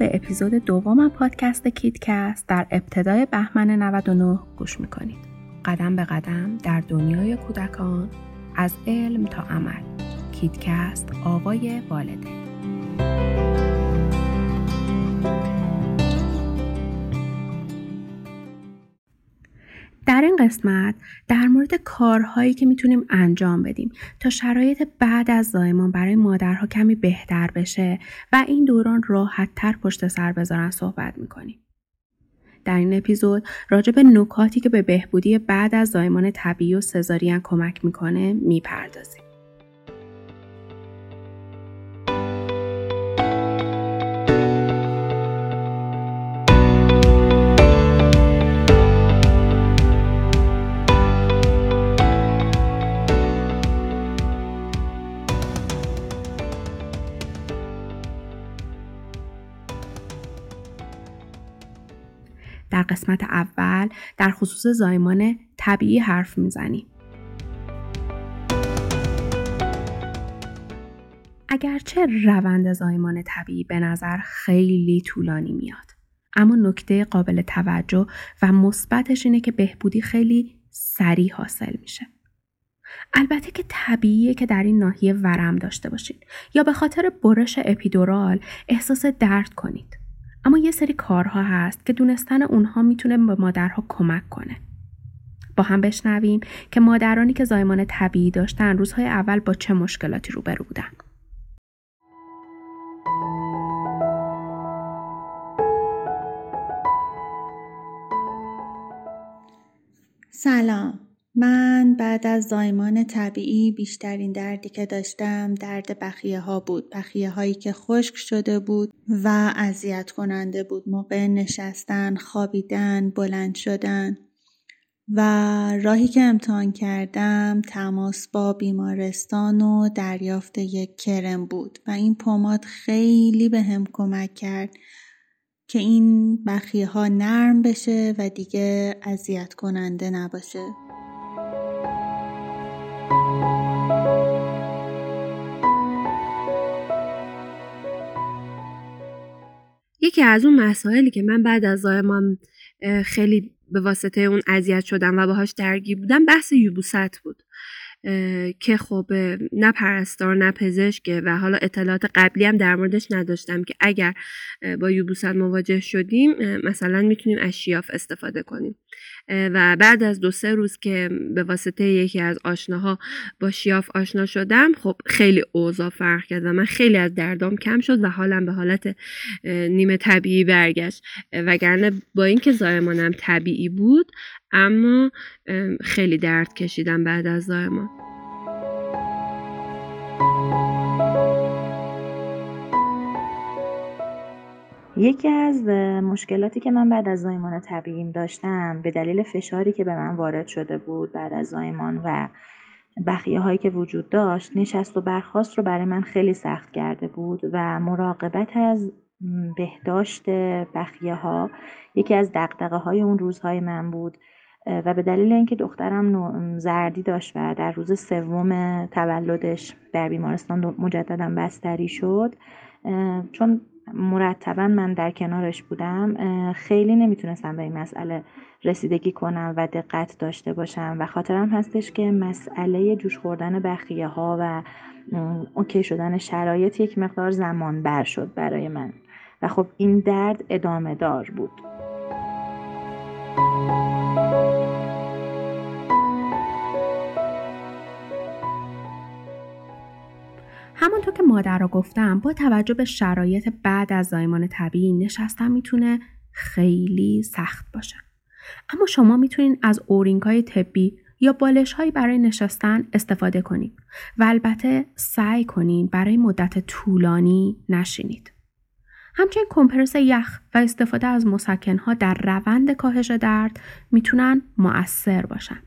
به اپیزود دوم پادکست کیدکست در ابتدای بهمن 99 گوش می‌کنید. قدم به قدم در دنیای کودکان از علم تا عمل. کیدکست آوای والده. در این قسمت در مورد کارهایی که می‌تونیم انجام بدیم تا شرایط بعد از زایمان برای مادرها کمی بهتر بشه و این دوران راحت تر پشت سر بذارن صحبت می‌کنیم. در این اپیزود راجع به نکاتی که به بهبودی بعد از زایمان طبیعی و سزارین کمک می‌کنه می‌پردازیم. قسمت اول در خصوص زایمان طبیعی حرف می‌زنیم. اگرچه روند زایمان طبیعی به نظر خیلی طولانی میاد اما نکته قابل توجه و مثبتش اینه که بهبودی خیلی سریع حاصل میشه البته که طبیعیه که در این ناحیه ورم داشته باشید یا به خاطر برش اپیدورال احساس درد کنید اما یه سری کارها هست که دونستن اونها می‌تونه به مادرها کمک کنه. با هم بشنویم که مادرانی که زایمان طبیعی داشتن روزهای اول با چه مشکلاتی روبرو بودن. سلام من بعد از زایمان طبیعی بیشترین دردی که داشتم درد بخیه ها بود بخیه هایی که خشک شده بود و اذیت کننده بود. موقع نشستن خوابیدن بلند شدن و راهی که امتحان کردم تماس با بیمارستان و دریافت یک کرم بود و این پماد خیلی به هم کمک کرد که این بخیه ها نرم بشه و دیگه اذیت کننده نباشه. یکی از اون مسائلی که من بعد از زایمان خیلی به واسطه اون اذیت شدم و باهاش درگیر بودم بحث یوبوست بود. که خب نه پرستار نه پزشکه و حالا اطلاعات قبلی هم در موردش نداشتم که اگر با یوبوست مواجه شدیم مثلا می‌تونیم از شیاف استفاده کنیم. و بعد از دو سه روز که به واسطه یکی از آشناها با شیاف آشنا شدم خب خیلی اوضاع فرق کرد و من خیلی از دردام کم شد و حالم به حالت نیمه طبیعی برگشت. وگرنه با اینکه زایمانم طبیعی بود اما خیلی درد کشیدم بعد از زایمان یکی از مشکلاتی که من بعد از زایمان طبیعیم داشتم به دلیل فشاری که به من وارد شده بود بعد از زایمان و بخیه هایی که وجود داشت نشست و برخواست رو برای من خیلی سخت کرده بود و مراقبت از بهداشت بخیه ها یکی از دقدقه های اون روزهای من بود. و به دلیل اینکه دخترم زردی داشت و در روز سوم تولدش در بیمارستان مجددا بستری شد چون مرتبا من در کنارش بودم خیلی نمی‌تونستم به این مسئله رسیدگی کنم و دقت داشته باشم و خاطرم هستش که مسئله جوش خوردن بخیه ها و اوکی شدن شرایط یک مقدار زمان بر شد برای من. و خب این درد ادامه دار بود. همانطور که مادر را گفتم با توجه به شرایط بعد از زایمان طبیعی نشستن می‌تونه خیلی سخت باشه. اما شما می‌تونید از اورینگ های طبی یا بالش هایی برای نشستن استفاده کنید و البته سعی کنید برای مدت طولانی نشینید. همچنین کمپرس یخ و استفاده از مسکن ها در روند کاهش درد می‌تونن مؤثر باشن.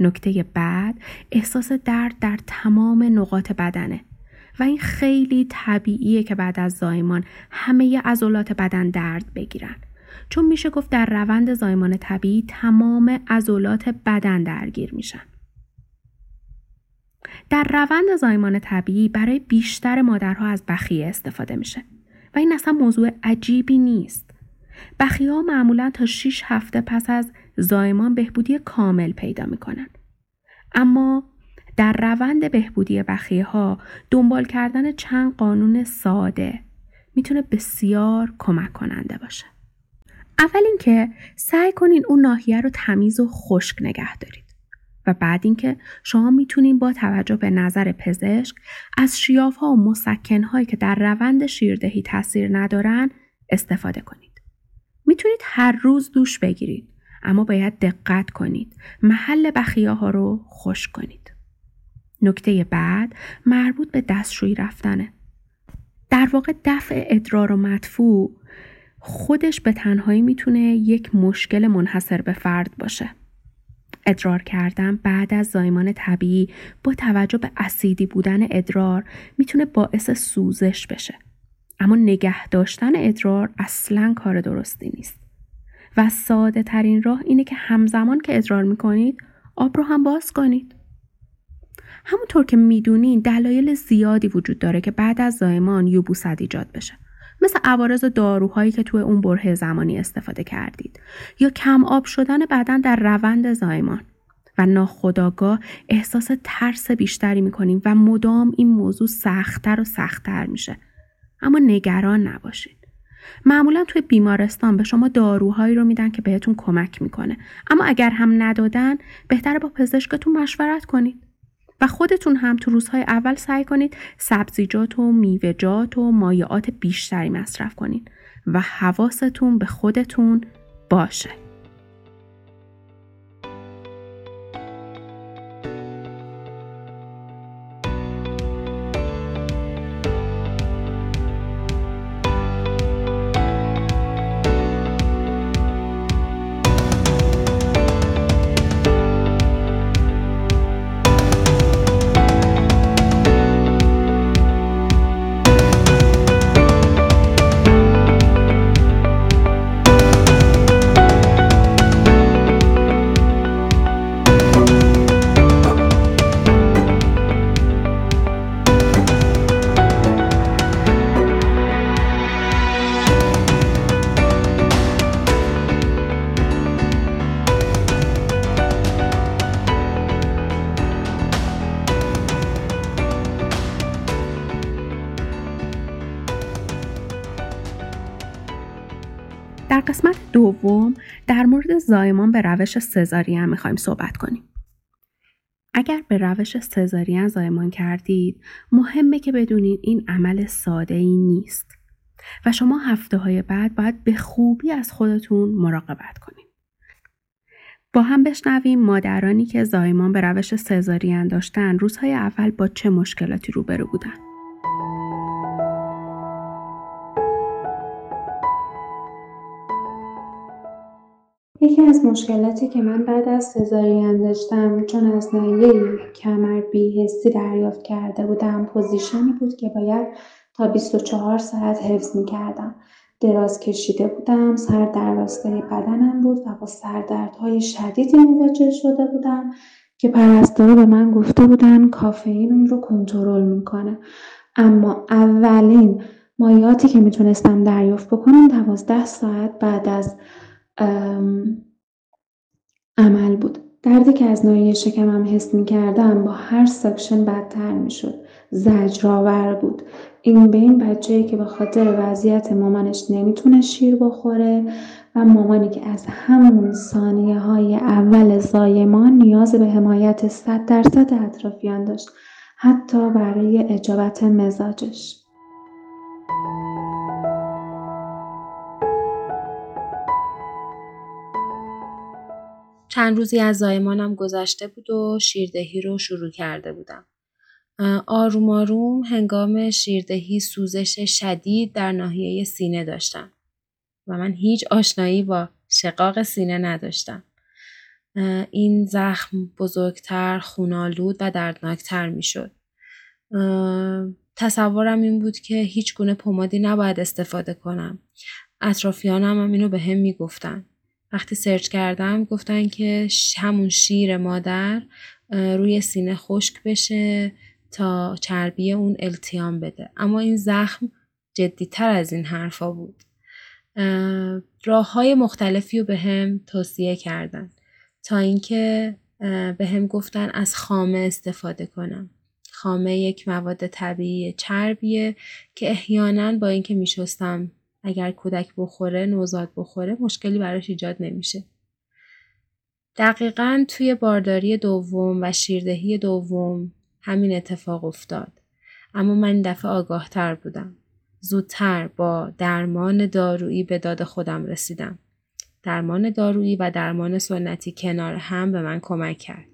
نکته بعد احساس درد در تمام نقاط بدنه و این خیلی طبیعیه که بعد از زایمان همه عضلات بدن درد بگیرن چون میشه گفت در روند زایمان طبیعی تمام عضلات بدن درگیر میشن در روند زایمان طبیعی برای بیشتر مادرها از بخیه استفاده میشه و این اصلا موضوع عجیبی نیست. بخیه ها معمولا تا 6 هفته پس از زایمان بهبودی کامل پیدا می‌کنن. اما در روند بهبودی بخیه ها دنبال کردن چند قانون ساده می‌تونه بسیار کمک کننده باشه. اول اینکه سعی کنین اون ناحیه رو تمیز و خشک نگه دارید. و بعد اینکه شما می‌تونین با توجه به نظر پزشک از شیاف ها و مسکن هایی که در روند شیردهی تاثیر ندارن استفاده کنید. می‌تونید هر روز دوش بگیرید اما باید دقت کنید. محل بخیه ها رو خوش کنید. نکته بعد مربوط به دستشویی رفتنه. در واقع دفع ادرار و مدفوع خودش به تنهایی می‌تونه یک مشکل منحصر به فرد باشه. ادرار کردن بعد از زایمان طبیعی با توجه به اسیدی بودن ادرار می‌تونه باعث سوزش بشه. اما نگه داشتن ادرار اصلا کار درستی نیست. و ساده ترین راه اینه که همزمان که ادرار می‌کنید آب رو هم باز کنید. همونطور که می‌دونین دلایل زیادی وجود داره که بعد از زایمان یوبوست ایجاد بشه. مثل عوارض داروهایی که توی اون بره زمانی استفاده کردید. یا کم آب شدن بدن در روند زایمان. و ناخداگاه احساس ترس بیشتری می‌کنیم و مدام این موضوع سختتر و سختتر میشه. اما نگران نباشید. معمولا توی بیمارستان به شما داروهایی رو میدن که بهتون کمک می‌کنه. اما اگر هم ندادن بهتره با پزشکتون مشورت کنید. خودتون هم تو روزهای اول سعی کنید سبزیجات و میوهجات و مایعات بیشتری مصرف کنید و حواستون به خودتون باشه. در قسمت دوم در مورد زایمان به روش سزارین می‌خوایم صحبت کنیم. اگر به روش سزارین زایمان کردید مهمه که بدونید این عمل ساده ای نیست و شما هفته های بعد باید به خوبی از خودتون مراقبت کنید. با هم بشنویم مادرانی که زایمان به روش سزارین داشتن روزهای اول با چه مشکلاتی روبرو بودن. یکی از مشکلاتی که من بعد از سزارین داشتم چون از ناحیه کمر بیهستی دریافت کرده بودم پوزیشنی بود که باید تا 24 ساعت حفظ می کردم. دراز کشیده بودم سر در راستای بدنم بود و با سردردهای شدیدی مواجه شده بودم که پرستارا به من گفته بودن کافئین اون رو کنترل می‌کنه اما اولین مایاتی که می‌تونستم دریافت بکنم دوازده ساعت بعد از عمل بود. دردی که از ناحیه شکمم حس می کردم با هر ساکشن بدتر می شد. زجرآور بود. این بین بچه‌ای که به خاطر وضعیت مامانش نمی‌تونه شیر بخوره و مامانی که از همون ثانیه های اول زایمان نیاز به حمایت صد درصد اطرافیان داشت. حتی برای اجابت مزاجش. چند روزی از زایمانم گذشته بود و شیردهی رو شروع کرده بودم. آروم آروم هنگام شیردهی سوزش شدید در ناحیه سینه داشتم و من هیچ آشنایی با شقاق سینه نداشتم. این زخم بزرگتر، خونالود و دردناکتر می شد. تصورم این بود که هیچ گونه پمادی نباید استفاده کنم. اطرافیانم هم اینو به هم می گفتن. وقتی سرچ کردم گفتن که همون شیر مادر روی سینه خشک بشه تا چربی اون التیام بده. اما این زخم جدیتر از این حرفا بود. راه های مختلفی رو به هم توصیه کردن. تا اینکه به هم گفتن از خامه استفاده کنم. خامه یک مواد طبیعی چربیه که احیانا با اینکه میشستم اگر کودک بخوره نوزاد بخوره مشکلی براش ایجاد نمیشه. دقیقا توی بارداری دوم و شیردهی دوم همین اتفاق افتاد. اما من این دفعه آگاه تر بودم. زودتر با درمان دارویی به داد خودم رسیدم. درمان دارویی و درمان سنتی کنار هم به من کمک کرد.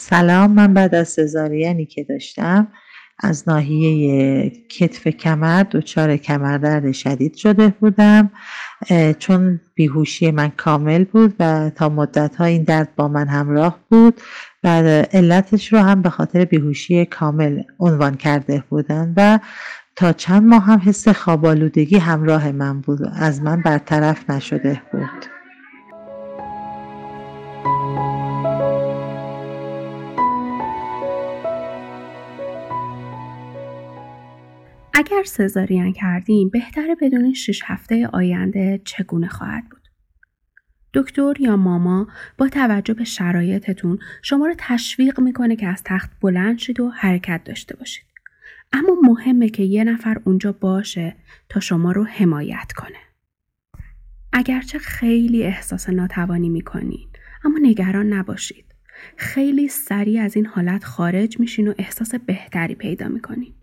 سلام من بعد از سزارینی که داشتم از ناحیه کتف کمر دچار کمردرد شدید شده بودم. چون بیهوشی من کامل بود و تا مدت ها این درد با من همراه بود و علتش رو هم به خاطر بیهوشی کامل عنوان کرده بودن و تا چند ماه هم حس خوابالودگی همراه من بود از من برطرف نشده بود. اگر سزارین کردیم بهتره بدونین شش هفته آینده چگونه خواهد بود. دکتر یا ماما با توجه به شرایطتون شما رو تشویق می‌کنه که از تخت بلند شید و حرکت داشته باشید. اما مهمه که یه نفر اونجا باشه تا شما رو حمایت کنه. اگرچه خیلی احساس ناتوانی می‌کنین اما نگران نباشید. خیلی سریع از این حالت خارج میشین و احساس بهتری پیدا می‌کنین.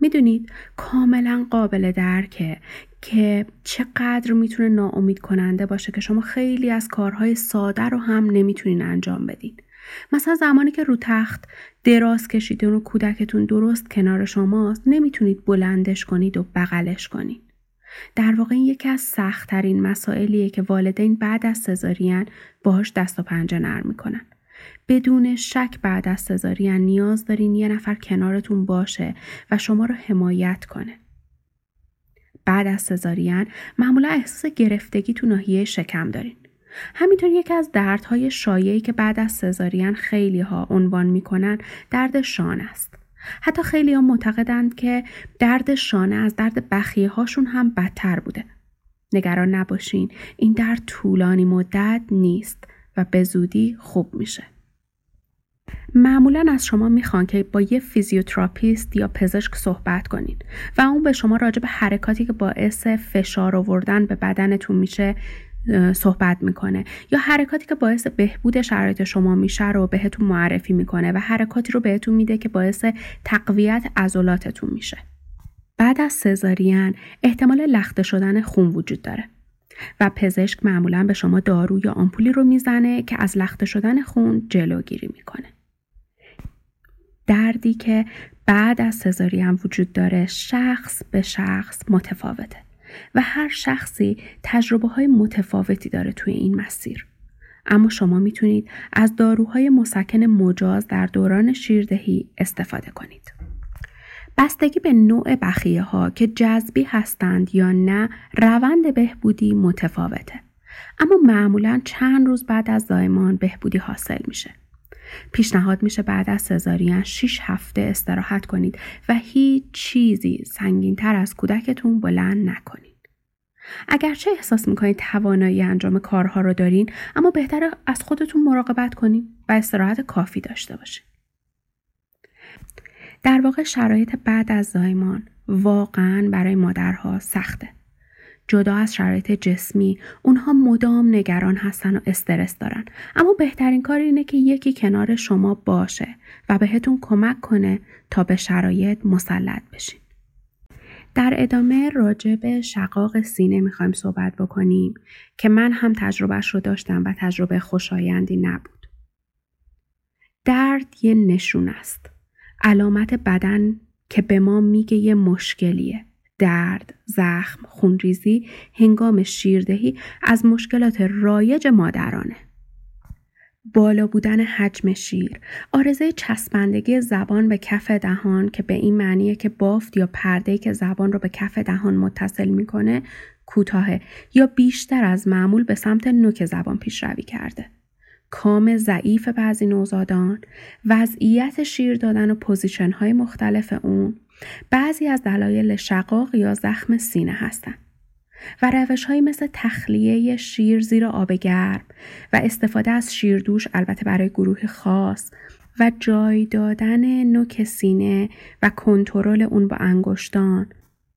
می‌دونید کاملا قابل درکه که چقدر می‌تونه ناامید کننده باشه که شما خیلی از کارهای ساده رو هم نمی‌تونین انجام بدین. مثلا زمانی که رو تخت دراز کشیدین و کودکتون درست کنار شماست نمی‌تونید بلندش کنید و بغلش کنید. در واقع این یکی از سختترین مسائلیه که والدین بعد از سزارین باهاش دست و پنجه نرم می‌کنن. بدون شک بعد از سزارین نیاز دارین یه نفر کنارتون باشه و شما رو حمایت کنه. بعد از سزارین معمولا احساس گرفتگی تو ناحیه شکم دارین. همینطور یکی از دردهای شایعی که بعد از سزارین خیلی ها عنوان می‌کنن درد شانه است. حتی خیلی ها معتقدند که درد شانه از درد بخیه هاشون هم بدتر بوده. نگران نباشین این درد طولانی مدت نیست و به زودی خوب میشه. معمولا از شما می‌خوان که با یه فیزیوتراپیست یا پزشک صحبت کنید و اون به شما راجع به حرکاتی که باعث فشار آوردن به بدنتون میشه صحبت می‌کنه یا حرکاتی که باعث بهبود شرایط شما میشه رو بهتون معرفی می‌کنه و حرکاتی رو بهتون میده که باعث تقویت عضلاتتون میشه بعد از سزارین احتمال لخته شدن خون وجود داره و پزشک معمولا به شما دارو یا آمپولی رو می‌زنه که از لخته شدن خون جلوگیری می‌کنه دردی که بعد از سزارین وجود داره شخص به شخص متفاوته و هر شخصی تجربه های متفاوتی داره توی این مسیر. اما شما می‌تونید از داروهای مسکن مجاز در دوران شیردهی استفاده کنید. بستگی به نوع بخیه ها که جذبی هستند یا نه روند بهبودی متفاوته. اما معمولا چند روز بعد از زایمان بهبودی حاصل میشه. پیشنهاد میشه بعد از سزارین 6 هفته استراحت کنید و هیچ چیزی سنگین تر از کودکتون بلند نکنید. اگرچه احساس می‌کنید توانایی انجام کارها رو دارین اما بهتر از خودتون مراقبت کنید و استراحت کافی داشته باشید. در واقع شرایط بعد از زایمان واقعا برای مادرها سخته. جدا از شرایط جسمی اونها مدام نگران هستن و استرس دارن اما بهترین کار اینه که یکی کنار شما باشه و بهتون کمک کنه تا به شرایط مسلط بشین در ادامه راجع به شقاق سینه می‌خوایم صحبت بکنیم که من هم تجربهش رو داشتم و تجربه خوشایندی نبود. درد یه نشون است. علامت بدن که به ما میگه یه مشکلیه. درد، زخم، خونریزی هنگام شیردهی از مشکلات رایج مادرانه. بالا بودن حجم شیر، عارضه چسبندگی زبان به کف دهان که به این معنیه که بافت یا پرده که زبان رو به کف دهان متصل می‌کنه کوتاه یا بیشتر از معمول به سمت نوک زبان پیشروی کرده. کام ضعیف بعضی نوزادان، وضعیت شیر دادن و position های مختلف اون، بعضی از دلایل شقاق یا زخم سینه هستند. و روش های مثل تخلیه شیر زیر آب گرم و استفاده از شیردوش البته برای گروه خاص و جای دادن نوک سینه و کنترل اون با انگشتان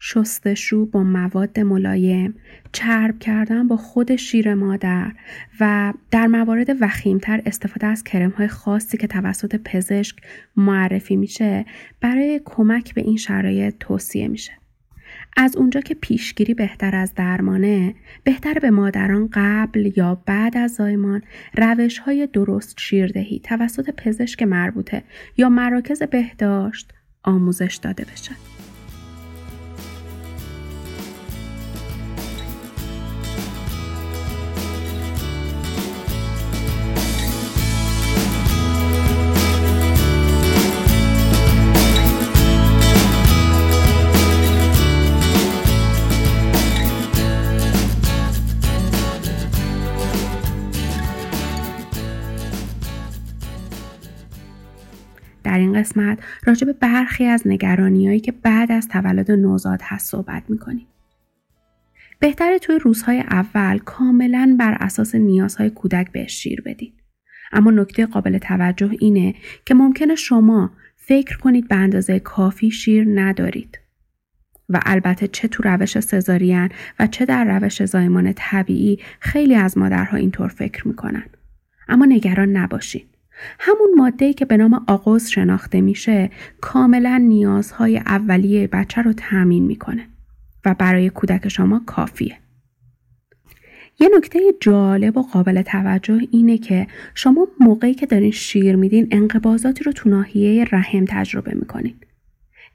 شستشو با مواد ملایم چرب کردن با خود شیر مادر و در موارد وخیمتر استفاده از کرم های خاصی که توسط پزشک معرفی میشه برای کمک به این شرایط توصیه میشه از اونجا که پیشگیری بهتر از درمانه بهتر به مادران قبل یا بعد از زایمان روش های درست شیردهی توسط پزشک مربوطه یا مراکز بهداشت آموزش داده بشه. قسمت راجع به برخی از نگرانیهایی که بعد از تولد نوزاد هست صحبت می‌کنیم. بهتره توی روزهای اول کاملا بر اساس نیازهای کودک به شیر بدید. اما نکته قابل توجه اینه که ممکنه شما فکر کنید به اندازه کافی شیر ندارید. و البته چه تو روش سزارین و چه در روش زایمان طبیعی خیلی از مادرها اینطور فکر می‌کنن. اما نگران نباشید. همون ماده که به نام آغوز شناخته میشه کاملا نیازهای اولیه بچه رو تأمین می‌کنه و برای کودک شما کافیه. یه نکته جالب و قابل توجه اینه که شما موقعی که دارین شیر میدین انقباضاتی رو تو ناحیه رحم تجربه می‌کنین.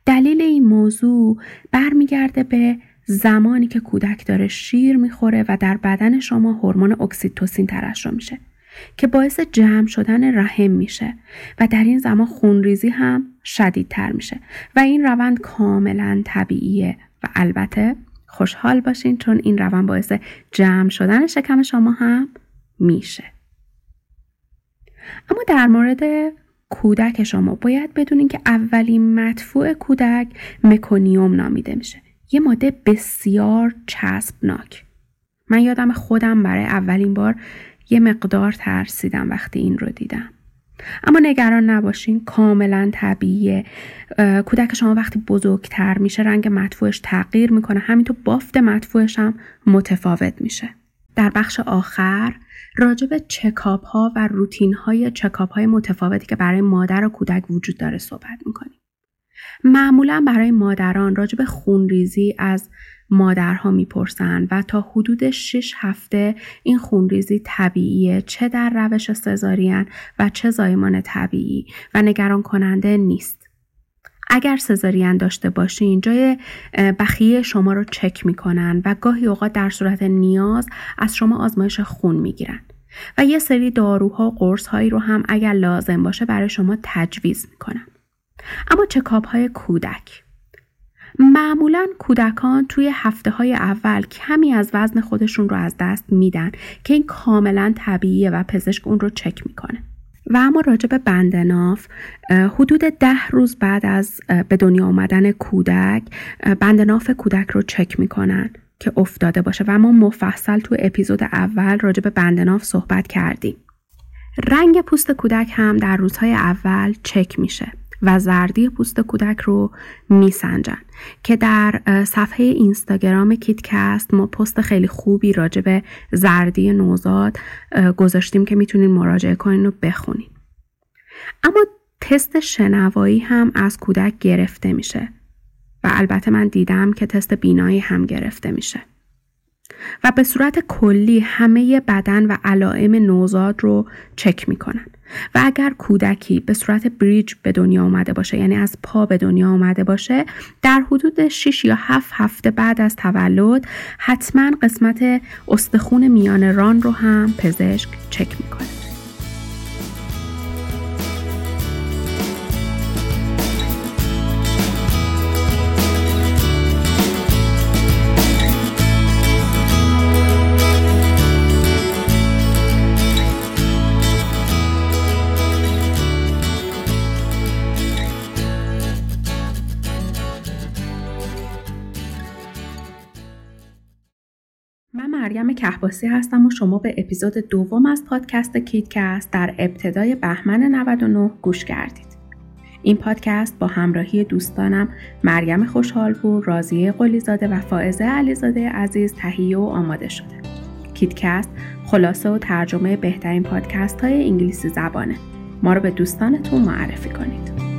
دلیل این موضوع برمیگرده به زمانی که کودک داره شیر می‌خوره و در بدن شما هورمون اکسیتوسین ترشح میشه که باعث جمع شدن رحم میشه و در این زمان خونریزی هم شدیدتر میشه. و این روند کاملا طبیعیه و البته خوشحال باشین چون این روند باعث جمع شدن شکم شما هم میشه. اما در مورد کودک شما باید بدونین که اولین مدفوع کودک مکونیوم نامیده میشه. یه ماده بسیار چسبناک. من یادم خودم برای اولین بار یه مقدار ترسیدم وقتی این رو دیدم. اما نگران نباشین کاملا طبیعیه. کودک شما وقتی بزرگتر میشه رنگ مدفوعش تغییر می‌کنه. همینطور بافت مدفوعش هم متفاوت میشه. در بخش آخر راجع چکاپ ها و روتین های چکاپ های متفاوتی که برای مادر و کودک وجود داره صحبت می‌کنیم. معمولا برای مادران راجع به خونریزی از مادرها می‌پرسن و تا حدود 6 هفته این خونریزی طبیعیه چه در روش سزارین و چه زایمان طبیعی و نگران کننده نیست. اگر سزارین داشته باشین جای بخیه شما رو چک می‌کنن و گاهی اوقات در صورت نیاز از شما آزمایش خون می‌گیرن و یه سری داروها و قرص هایی رو هم اگر لازم باشه برای شما تجویز می‌کنن. اما چکاپ های کودک معمولا کودکان توی هفته های اول کمی از وزن خودشون رو از دست میدن که این کاملا طبیعیه و پزشک اون رو چک می‌کنه. و اما راجع به بندناف حدود ده روز بعد از به دنیا آمدن کودک بندناف کودک رو چک می‌کنن که افتاده باشه و ما مفصل تو اپیزود اول راجع به بندناف صحبت کردیم. رنگ پوست کودک هم در روزهای اول چک میشه. و زردی پوست کودک رو میسنجن که در صفحه اینستاگرام کیتکست ما پست خیلی خوبی راجع به زردی نوزاد گذاشتیم که می‌تونین مراجعه کنین و بخونین. اما تست شنوایی هم از کودک گرفته میشه و البته من دیدم که تست بینایی هم گرفته میشه. و به صورت کلی همه بدن و علائم نوزاد رو چک می‌کنن. و اگر کودکی به صورت بریج به دنیا آمده باشه یعنی از پا به دنیا آمده باشه در حدود 6 یا 7 هفته بعد از تولد حتما قسمت استخون میان ران رو هم پزشک چک می‌کنه. مریم کهباسی هستم و شما به اپیزود دوم از پادکست کیدکست در ابتدای بهمن 99 گوش کردید. این پادکست با همراهی دوستانم مریم خوشحالپور، راضیه قلیزاده و فائزه علیزاده عزیز تهیه و آماده شده. کیدکست خلاصه و ترجمه بهترین پادکست های انگلیسی زبانه. ما رو به دوستانتون معرفی کنید.